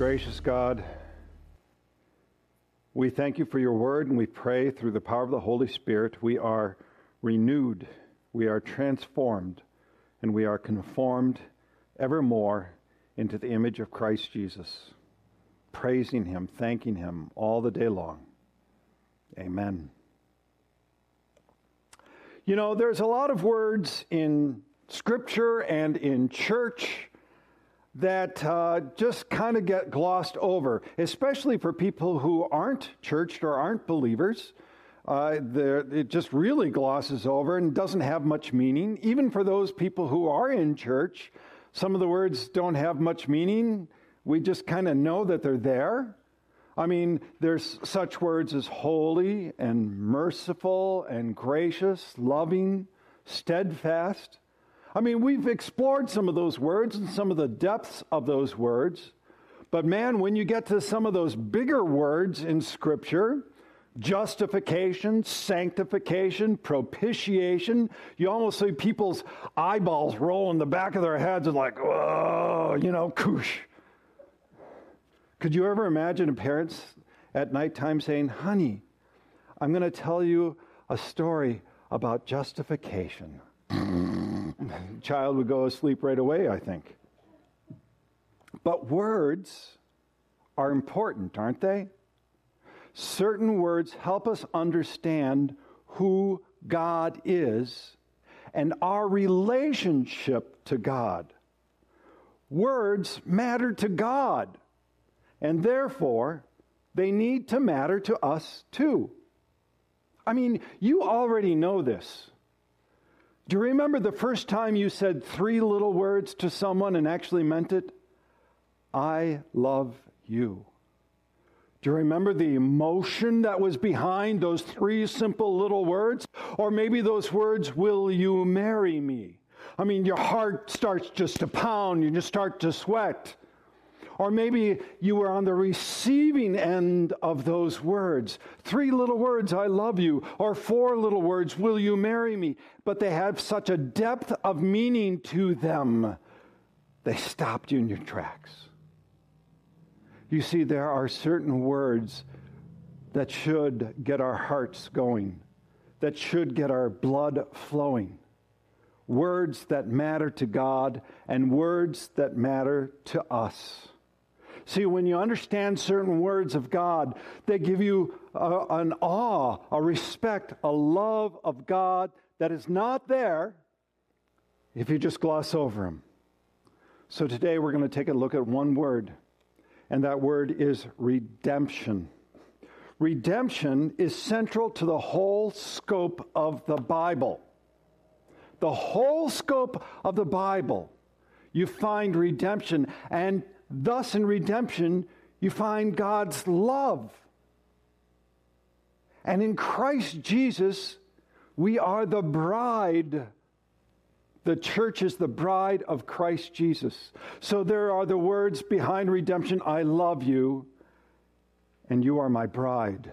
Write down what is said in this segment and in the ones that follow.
Gracious God, we thank you for your word and we pray through the power of the Holy Spirit we are renewed, we are transformed, and we are conformed evermore into the image of Christ Jesus, praising him, thanking him all the day long. Amen. You know, there's a lot of words in Scripture and in church that uh, just kind of get glossed over, especially for people who aren't churched or aren't believers. Uh, it just really glosses over and doesn't have much meaning. Even for those people who are in church, some of the words don't have much meaning. We just kind of know that they're there. I mean, there's such words as holy and merciful and gracious, loving, steadfast. I mean, we've explored some of those words and some of the depths of those words. But man, when you get to some of those bigger words in Scripture, justification, sanctification, propitiation, you almost see people's eyeballs roll in the back of their heads and like, whoa, you know, koosh. Could you ever imagine a parent at nighttime saying, honey, I'm going to tell you a story about justification? child would go asleep right away, I think. But words are important, aren't they? Certain words help us understand who God is and our relationship to God. Words matter to God, and therefore they need to matter to us too. I mean, you already know this. Do you remember the first time you said three little words to someone and actually meant it? I love you. Do you remember the emotion that was behind those three simple little words? Or maybe those words, Will you marry me? I mean, your heart starts just to pound, you just start to sweat. Or maybe you were on the receiving end of those words. Three little words, I love you. Or four little words, will you marry me? But they have such a depth of meaning to them, they stopped you in your tracks. You see, there are certain words that should get our hearts going, that should get our blood flowing. Words that matter to God and words that matter to us. See, when you understand certain words of God, they give you a, an awe, a respect, a love of God that is not there if you just gloss over them. So today we're going to take a look at one word, and that word is redemption. Redemption is central to the whole scope of the Bible. The whole scope of the Bible, you find redemption. And Thus, in redemption, you find God's love. And in Christ Jesus, we are the bride. The church is the bride of Christ Jesus. So there are the words behind redemption I love you, and you are my bride.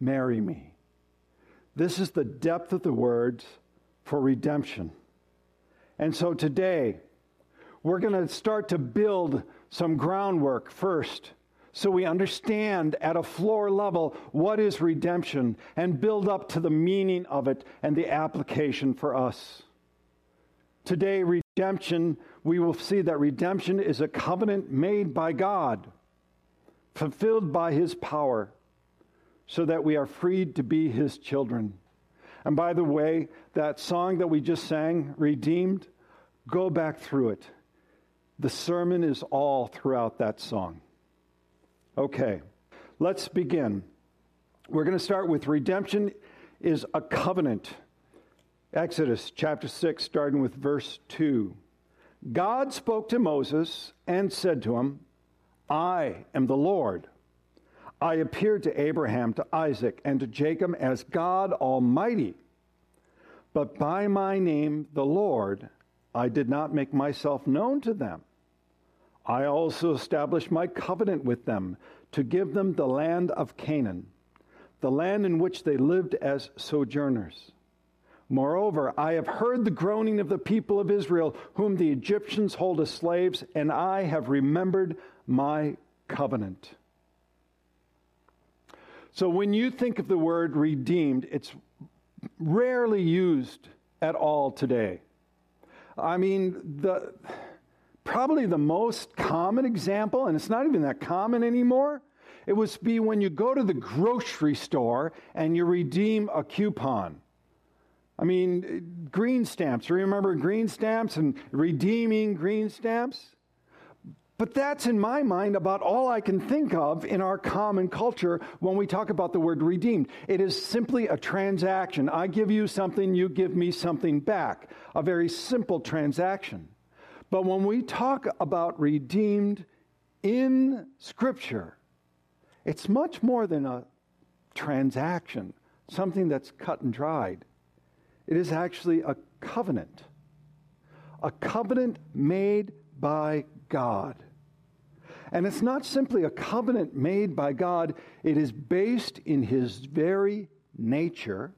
Marry me. This is the depth of the words for redemption. And so today, we're going to start to build some groundwork first so we understand at a floor level what is redemption and build up to the meaning of it and the application for us. Today, redemption, we will see that redemption is a covenant made by God, fulfilled by His power, so that we are freed to be His children. And by the way, that song that we just sang, Redeemed, go back through it. The sermon is all throughout that song. Okay, let's begin. We're going to start with redemption is a covenant. Exodus chapter 6, starting with verse 2. God spoke to Moses and said to him, I am the Lord. I appeared to Abraham, to Isaac, and to Jacob as God Almighty. But by my name, the Lord, I did not make myself known to them. I also established my covenant with them to give them the land of Canaan, the land in which they lived as sojourners. Moreover, I have heard the groaning of the people of Israel, whom the Egyptians hold as slaves, and I have remembered my covenant. So when you think of the word redeemed, it's rarely used at all today. I mean, the probably the most common example, and it's not even that common anymore, it would be when you go to the grocery store and you redeem a coupon. I mean, green stamps. Remember green stamps and redeeming green stamps? But that's in my mind about all I can think of in our common culture when we talk about the word redeemed. It is simply a transaction. I give you something, you give me something back. A very simple transaction. But when we talk about redeemed in Scripture, it's much more than a transaction, something that's cut and dried. It is actually a covenant, a covenant made by God. And it's not simply a covenant made by God, it is based in His very nature,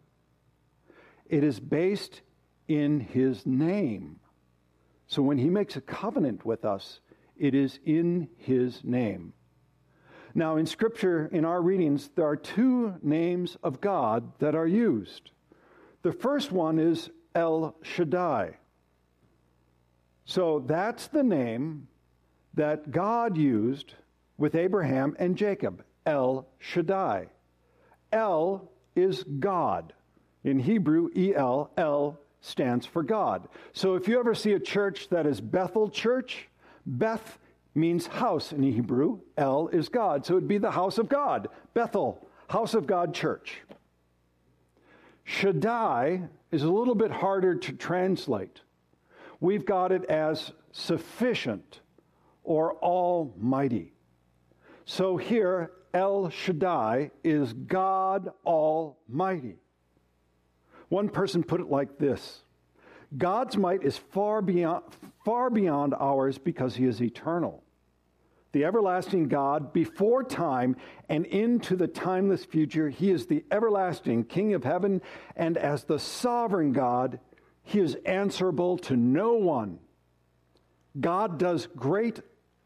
it is based in His name. So when He makes a covenant with us, it is in His name. Now, in Scripture, in our readings, there are two names of God that are used. The first one is El Shaddai. So that's the name that God used with Abraham and Jacob, El Shaddai. El is God. In Hebrew, El, El stands for God. So if you ever see a church that is Bethel Church, Beth means house in Hebrew, El is God. So it'd be the house of God, Bethel, house of God church. Shaddai is a little bit harder to translate. We've got it as sufficient or almighty. So here, El Shaddai is God Almighty. One person put it like this God's might is far beyond, far beyond ours because he is eternal. The everlasting God, before time and into the timeless future, he is the everlasting King of heaven, and as the sovereign God, he is answerable to no one. God does great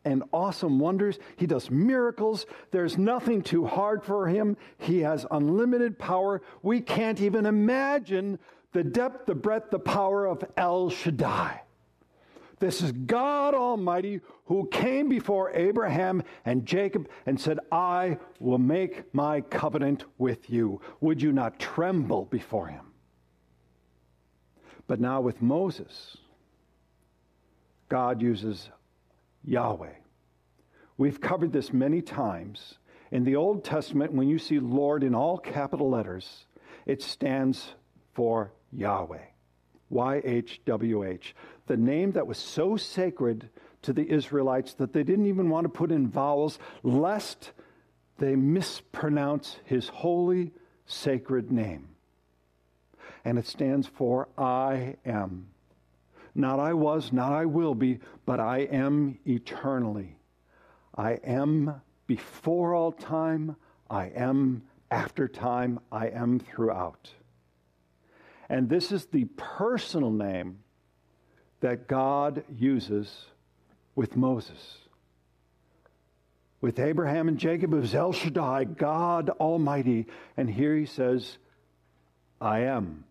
and awesome wonders. He does miracles. There's nothing too hard for him. He has unlimited power. We can't even imagine the depth, the breadth, the power of El Shaddai. This is God Almighty who came before Abraham and Jacob and said, I will make my covenant with you. Would you not tremble before him? But now with Moses, God uses Yahweh. We've covered this many times. In the Old Testament, when you see Lord in all capital letters, it stands for Yahweh. YHWH. The name that was so sacred to the Israelites that they didn't even want to put in vowels lest they mispronounce his holy, sacred name. And it stands for I am. Not I was, not I will be, but I am eternally. I am before all time. I am after time. I am throughout. And this is the personal name that God uses with Moses. With Abraham and Jacob, it was El Shaddai, God Almighty. And here he says, I am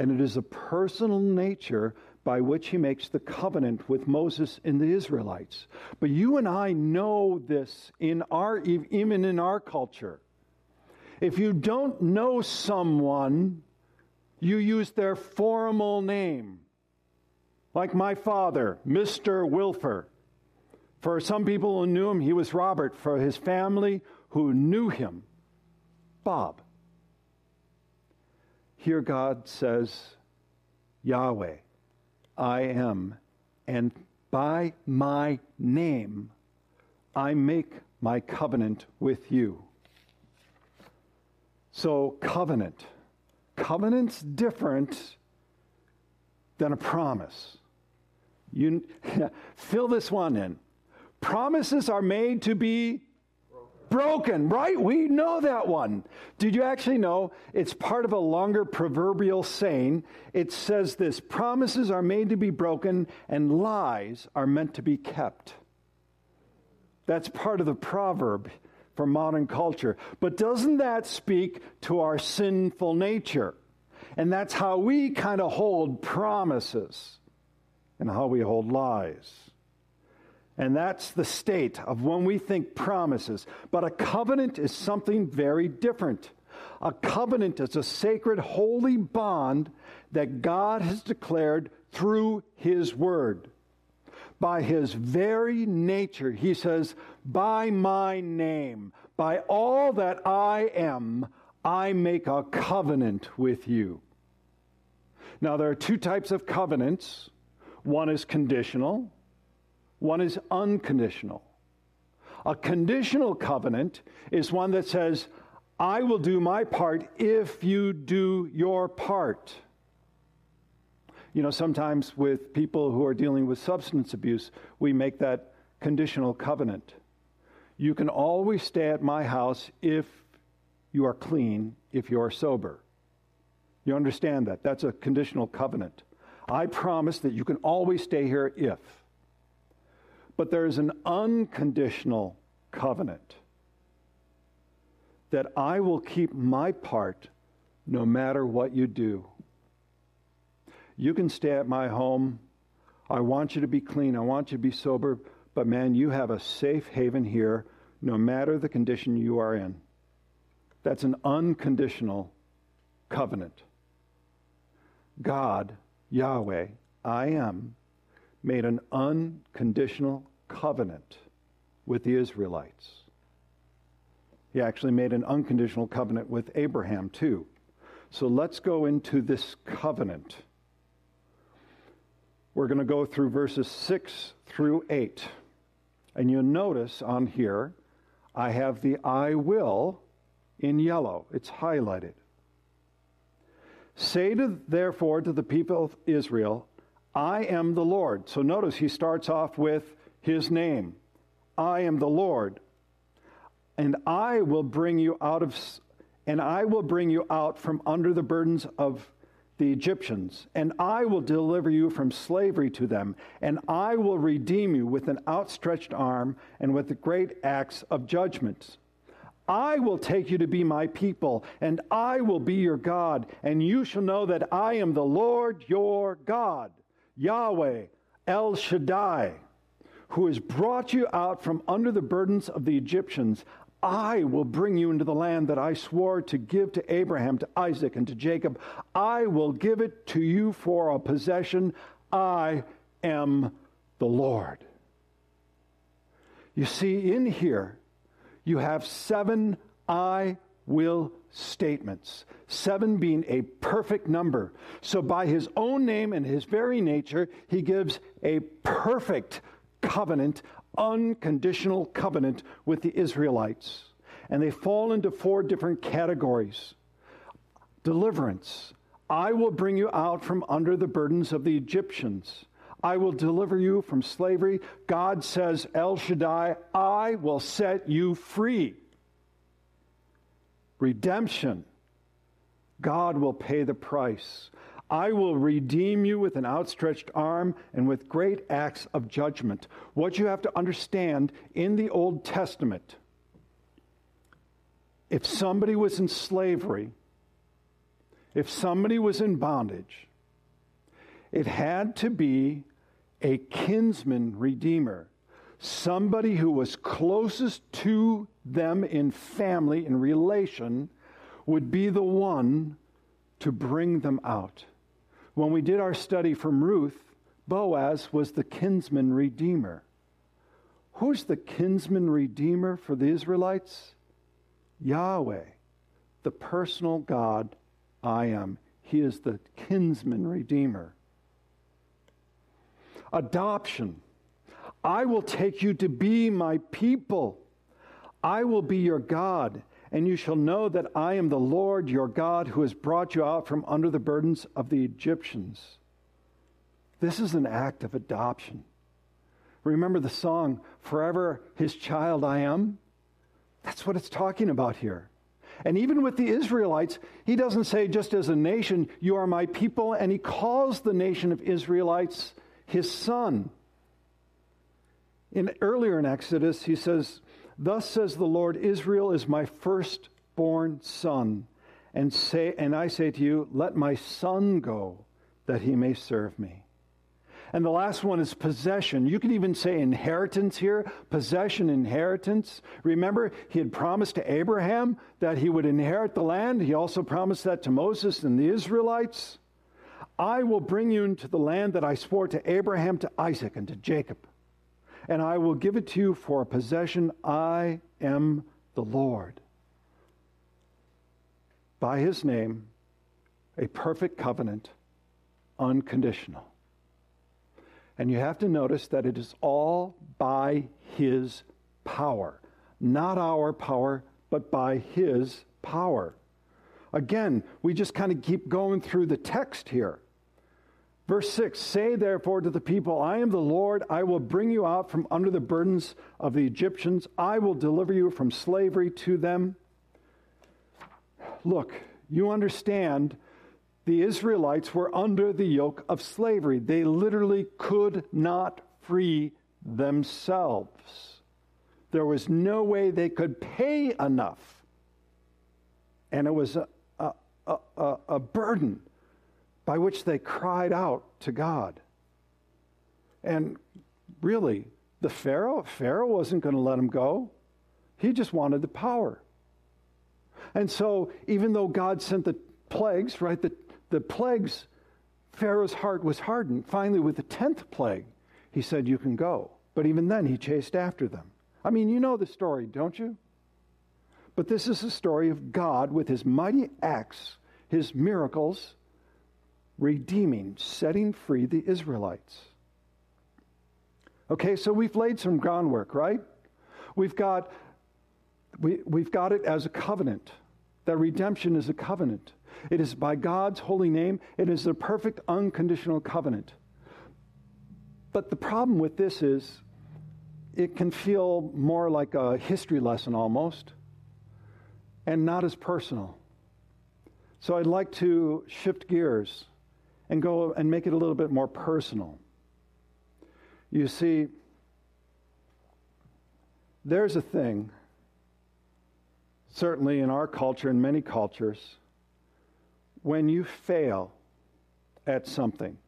and it is a personal nature by which he makes the covenant with Moses and the Israelites. But you and I know this in our even in our culture. If you don't know someone, you use their formal name. Like my father, Mr. Wilfer. For some people who knew him, he was Robert. For his family who knew him, Bob. Here God says, Yahweh, I am, and by my name I make my covenant with you. So, covenant. Covenant's different than a promise. You fill this one in. Promises are made to be broken, right? We know that one. Did you actually know it's part of a longer proverbial saying? It says this promises are made to be broken, and lies are meant to be kept. That's part of the proverb for modern culture. But doesn't that speak to our sinful nature? And that's how we kind of hold promises and how we hold lies. And that's the state of when we think promises. But a covenant is something very different. A covenant is a sacred, holy bond that God has declared through His Word. By His very nature, He says, By my name, by all that I am, I make a covenant with you. Now, there are two types of covenants one is conditional, one is unconditional. A conditional covenant is one that says, I will do my part if you do your part. You know, sometimes with people who are dealing with substance abuse, we make that conditional covenant. You can always stay at my house if you are clean, if you are sober. You understand that? That's a conditional covenant. I promise that you can always stay here if. But there is an unconditional covenant that I will keep my part no matter what you do. You can stay at my home. I want you to be clean. I want you to be sober. But man, you have a safe haven here no matter the condition you are in. That's an unconditional covenant. God, Yahweh, I am, made an unconditional covenant with the Israelites. He actually made an unconditional covenant with Abraham, too. So let's go into this covenant. We're going to go through verses 6 through 8. And you'll notice on here, I have the I will in yellow. It's highlighted. Say to, therefore to the people of Israel, I am the Lord. So notice he starts off with his name. I am the Lord. And I will bring you out of and I will bring you out from under the burdens of the Egyptians, and I will deliver you from slavery to them, and I will redeem you with an outstretched arm and with the great acts of judgment. I will take you to be my people, and I will be your God, and you shall know that I am the Lord your God, Yahweh, El Shaddai, who has brought you out from under the burdens of the Egyptians. I will bring you into the land that I swore to give to Abraham, to Isaac, and to Jacob. I will give it to you for a possession. I am the Lord. You see, in here, you have seven I will statements, seven being a perfect number. So, by his own name and his very nature, he gives a perfect covenant unconditional covenant with the Israelites. And they fall into four different categories deliverance. I will bring you out from under the burdens of the Egyptians. I will deliver you from slavery. God says, El Shaddai, I will set you free. Redemption. God will pay the price. I will redeem you with an outstretched arm and with great acts of judgment. What you have to understand in the Old Testament, if somebody was in slavery, if somebody was in bondage, it had to be a kinsman redeemer, somebody who was closest to them in family, in relation, would be the one to bring them out. When we did our study from Ruth, Boaz was the kinsman redeemer. Who's the kinsman redeemer for the Israelites? Yahweh, the personal God I am. He is the kinsman redeemer. Adoption. I will take you to be my people. I will be your God, and you shall know that I am the Lord your God who has brought you out from under the burdens of the Egyptians. This is an act of adoption. Remember the song, Forever His Child I Am? That's what it's talking about here. And even with the Israelites, he doesn't say, just as a nation, you are my people, and he calls the nation of Israelites his son. In earlier in Exodus, he says, Thus says the Lord, Israel is my firstborn son. And say and I say to you, let my son go that he may serve me. And the last one is possession. You can even say inheritance here, possession, inheritance. Remember, he had promised to Abraham that he would inherit the land. He also promised that to Moses and the Israelites. I will bring you into the land that I swore to Abraham, to Isaac, and to Jacob, and I will give it to you for a possession. I am the Lord. By his name, a perfect covenant, unconditional. And you have to notice that it is all by his power, not our power, but by his power. Again, we just kind of keep going through the text here. Verse 6 Say therefore to the people, I am the Lord. I will bring you out from under the burdens of the Egyptians. I will deliver you from slavery to them. Look, you understand the Israelites were under the yoke of slavery. They literally could not free themselves. There was no way they could pay enough. And it was a, a, a, a burden by which they cried out to God. And really, the Pharaoh, Pharaoh wasn't going to let them go. He just wanted the power. And so, even though God sent the plagues, right, the, the plagues, Pharaoh's heart was hardened. Finally, with the 10th plague, he said, You can go. But even then, he chased after them. I mean, you know the story, don't you? But this is the story of God with his mighty acts, his miracles, redeeming, setting free the Israelites. Okay, so we've laid some groundwork, right? We've got, we, we've got it as a covenant. That redemption is a covenant. It is by God's holy name. It is a perfect unconditional covenant. But the problem with this is it can feel more like a history lesson almost and not as personal. So I'd like to shift gears and go and make it a little bit more personal. You see, there's a thing, certainly in our culture and many cultures, when you fail at something,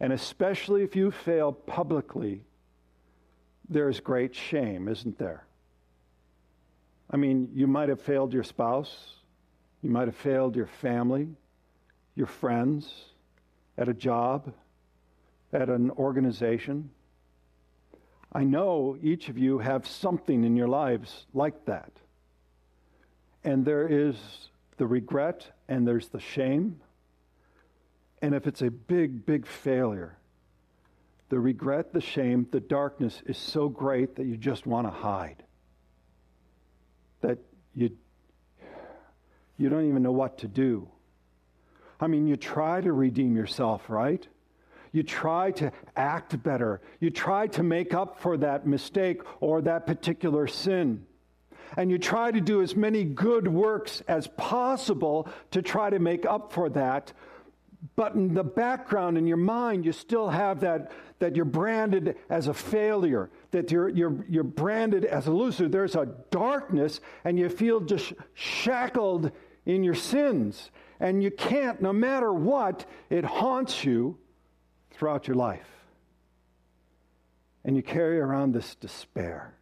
and especially if you fail publicly, there's great shame, isn't there? I mean, you might have failed your spouse, you might have failed your family, your friends, at a job, at an organization. I know each of you have something in your lives like that. And there is the regret and there's the shame. And if it's a big, big failure, the regret, the shame, the darkness is so great that you just want to hide. That you, you don't even know what to do. I mean, you try to redeem yourself, right? You try to act better. You try to make up for that mistake or that particular sin. And you try to do as many good works as possible to try to make up for that. But in the background, in your mind, you still have that, that you're branded as a failure, that you're, you're, you're branded as a loser. There's a darkness, and you feel just shackled in your sins. And you can't, no matter what, it haunts you throughout your life. And you carry around this despair.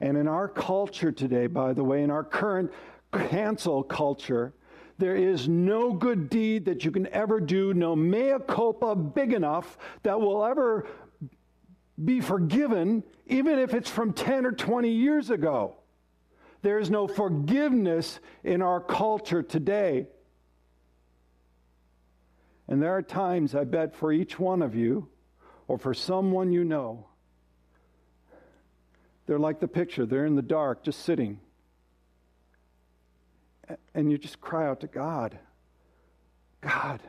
And in our culture today, by the way, in our current cancel culture, there is no good deed that you can ever do, no mea culpa big enough that will ever be forgiven, even if it's from 10 or 20 years ago. There is no forgiveness in our culture today. And there are times, I bet, for each one of you, or for someone you know, they're like the picture. They're in the dark, just sitting. And you just cry out to God God,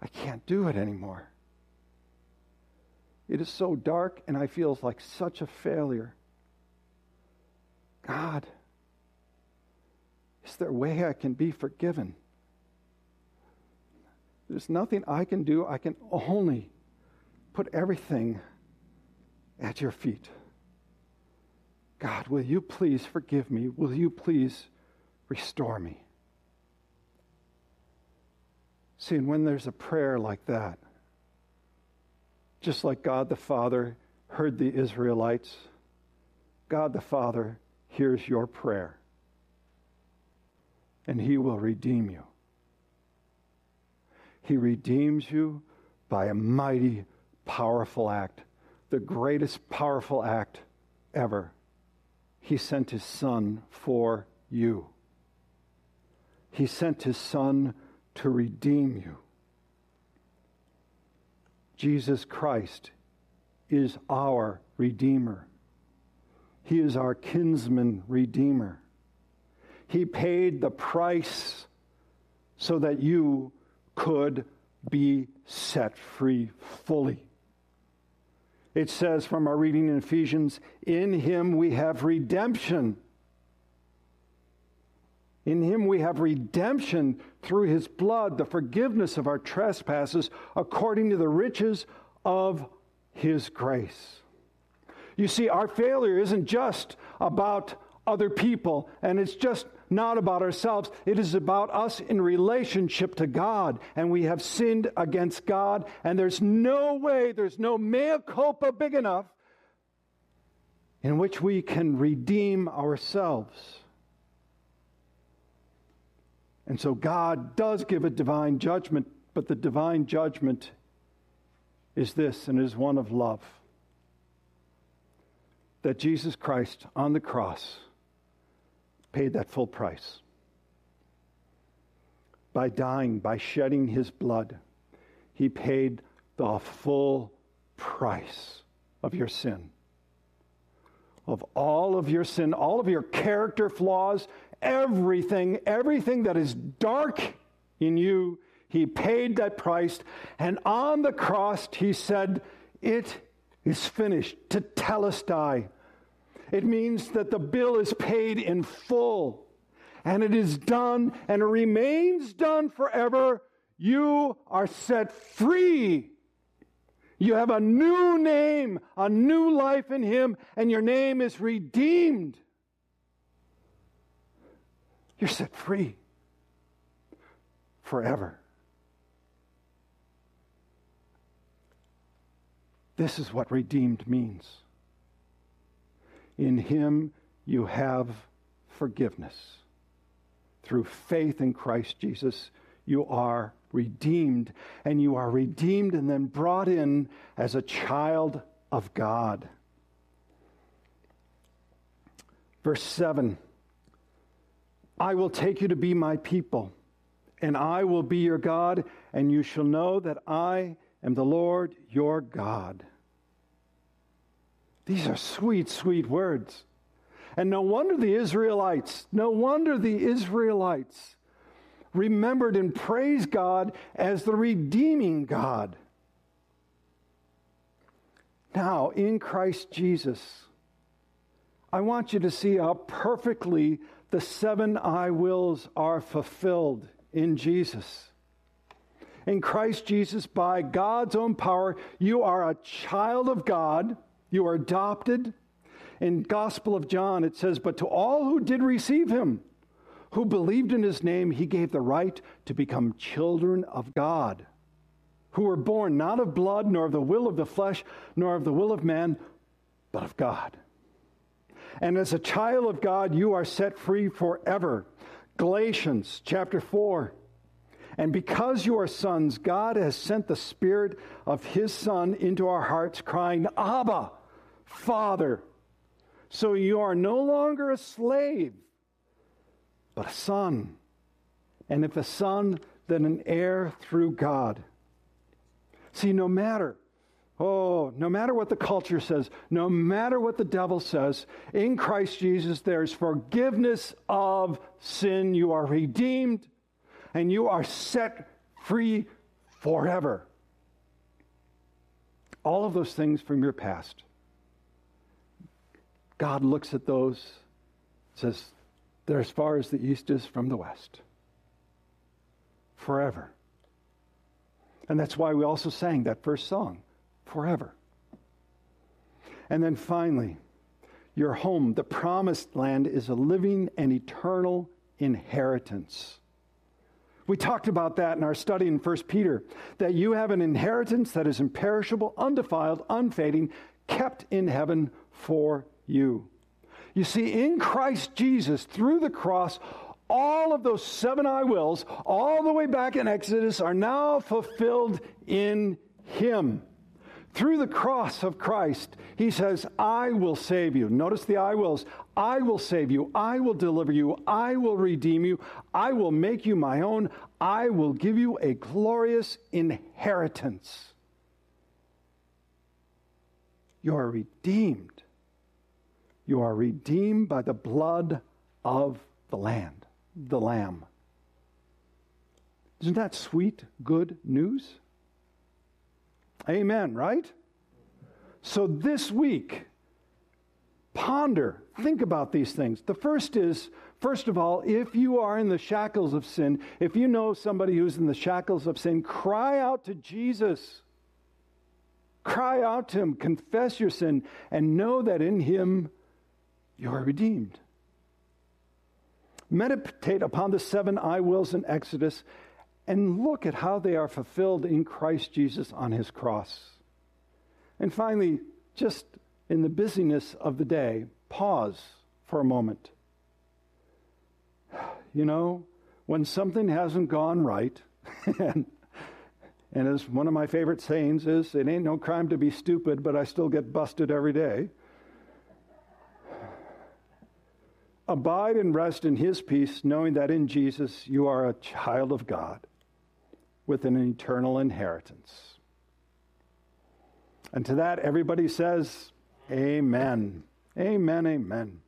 I can't do it anymore. It is so dark, and I feel like such a failure. God, is there a way I can be forgiven? There's nothing I can do. I can only put everything at your feet. God, will you please forgive me? Will you please restore me? See, and when there's a prayer like that, just like God the Father heard the Israelites, God the Father hears your prayer, and He will redeem you. He redeems you by a mighty, powerful act, the greatest powerful act ever. He sent His Son for you. He sent His Son to redeem you. Jesus Christ is our Redeemer. He is our kinsman Redeemer. He paid the price so that you could be set free fully. It says from our reading in Ephesians, in him we have redemption. In him we have redemption through his blood, the forgiveness of our trespasses, according to the riches of his grace. You see, our failure isn't just about other people, and it's just not about ourselves. It is about us in relationship to God, and we have sinned against God, and there's no way, there's no mea culpa big enough in which we can redeem ourselves. And so God does give a divine judgment, but the divine judgment is this, and is one of love. That Jesus Christ on the cross paid that full price. By dying, by shedding his blood, he paid the full price of your sin. Of all of your sin, all of your character flaws, everything, everything that is dark in you, he paid that price. And on the cross, he said, It is finished. Tetelestai. It means that the bill is paid in full. And it is done and it remains done forever. You are set free. You have a new name, a new life in Him, and your name is redeemed. You're set free forever. This is what redeemed means. In Him you have forgiveness. Through faith in Christ Jesus, you are redeemed, and you are redeemed and then brought in as a child of God. Verse 7 I will take you to be my people, and I will be your God, and you shall know that I am the Lord your God. These are sweet, sweet words. And no wonder the Israelites, no wonder the Israelites remembered and praised God as the redeeming God. Now, in Christ Jesus, I want you to see how perfectly the seven I wills are fulfilled in Jesus. In Christ Jesus, by God's own power, you are a child of God. You are adopted. In Gospel of John, it says, But to all who did receive him, who believed in his name, he gave the right to become children of God, who were born not of blood, nor of the will of the flesh, nor of the will of man, but of God. And as a child of God, you are set free forever. Galatians chapter 4. And because you are sons, God has sent the Spirit of His Son into our hearts, crying, Abba, Father. So you are no longer a slave, but a son. And if a son, then an heir through God. See, no matter Oh, no matter what the culture says, no matter what the devil says, in Christ Jesus there's forgiveness of sin. You are redeemed and you are set free forever. All of those things from your past. God looks at those, says, they're as far as the east is from the west. Forever. And that's why we also sang that first song forever. And then finally, your home, the promised land, is a living and eternal inheritance. We talked about that in our study in 1 Peter, that you have an inheritance that is imperishable, undefiled, unfading, kept in heaven for you. You see, in Christ Jesus, through the cross, all of those seven I wills, all the way back in Exodus, are now fulfilled in Him. Through the cross of Christ, He says, I will save you. Notice the I wills. I will save you. I will deliver you. I will redeem you. I will make you my own. I will give you a glorious inheritance. You are redeemed. You are redeemed by the blood of the land, the Lamb. Isn't that sweet, good news? Amen, right? So this week, ponder, think about these things. The first is, first of all, if you are in the shackles of sin, if you know somebody who's in the shackles of sin, cry out to Jesus. Cry out to him, confess your sin, and know that in him you are redeemed. Meditate upon the seven I wills in Exodus and look at how they are fulfilled in Christ Jesus on his cross. And finally, just in the busyness of the day, pause for a moment. You know, when something hasn't gone right, and, and as one of my favorite sayings is, it ain't no crime to be stupid, but I still get busted every day. Abide and rest in his peace, knowing that in Jesus you are a child of God with an eternal inheritance. And to that, everybody says, Amen. Amen, amen.